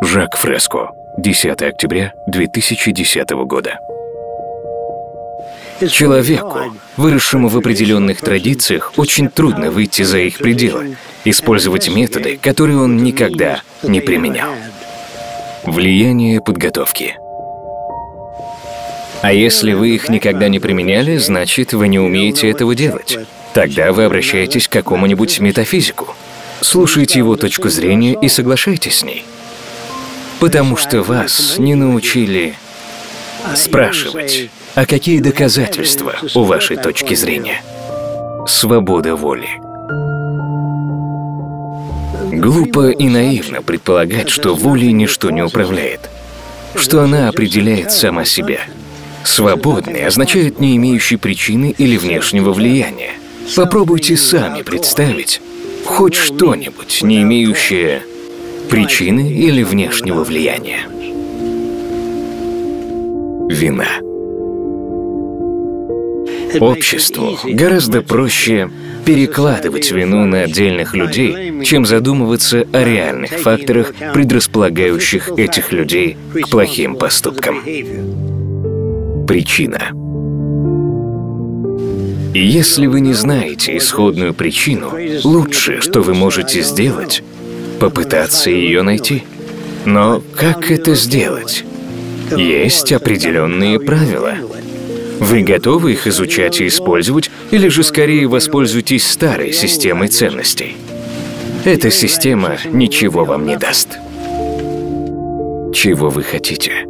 Жак Фреско. 10 октября 2010 года. Человеку, выросшему в определенных традициях, очень трудно выйти за их пределы, использовать методы, которые он никогда не применял. Влияние подготовки. А если вы их никогда не применяли, значит, вы не умеете этого делать. Тогда вы обращаетесь к какому-нибудь метафизику. Слушайте его точку зрения и соглашайтесь с ней. Потому что вас не научили спрашивать, а какие доказательства у вашей точки зрения? Свобода воли. Глупо и наивно предполагать, что волей ничто не управляет, что она определяет сама себя. Свободный означает не имеющий причины или внешнего влияния. Попробуйте сами представить хоть что-нибудь, не имеющее причины или внешнего влияния. Вина. Обществу гораздо проще перекладывать вину на отдельных людей, чем задумываться о реальных факторах, предрасполагающих этих людей к плохим поступкам. Причина. И если вы не знаете исходную причину, лучшее, что вы можете сделать, попытаться ее найти. Но как это сделать? Есть определенные правила. Вы готовы их изучать и использовать, или же скорее воспользуйтесь старой системой ценностей? Эта система ничего вам не даст. Чего вы хотите?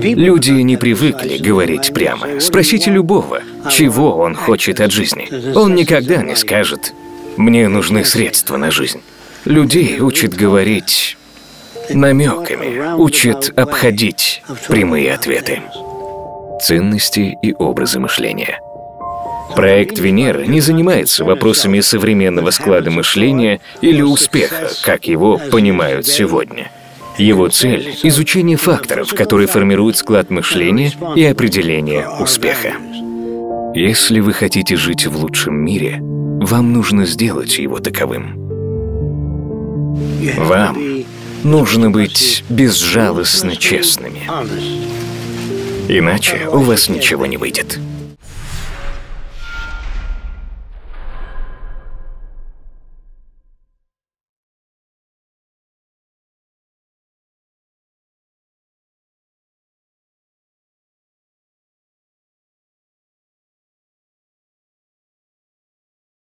Люди не привыкли говорить прямо. Спросите любого, чего он хочет от жизни. Он никогда не скажет «мне нужны средства на жизнь». Людей учат говорить намеками, учат обходить прямые ответы. Ценности и образы мышления. Проект Венера не занимается вопросами современного склада мышления или успеха, как его понимают сегодня. Его цель — изучение факторов, которые формируют склад мышления и определение успеха. Если вы хотите жить в лучшем мире, вам нужно сделать его таковым. Вам нужно быть безжалостно честными. Иначе у вас ничего не выйдет.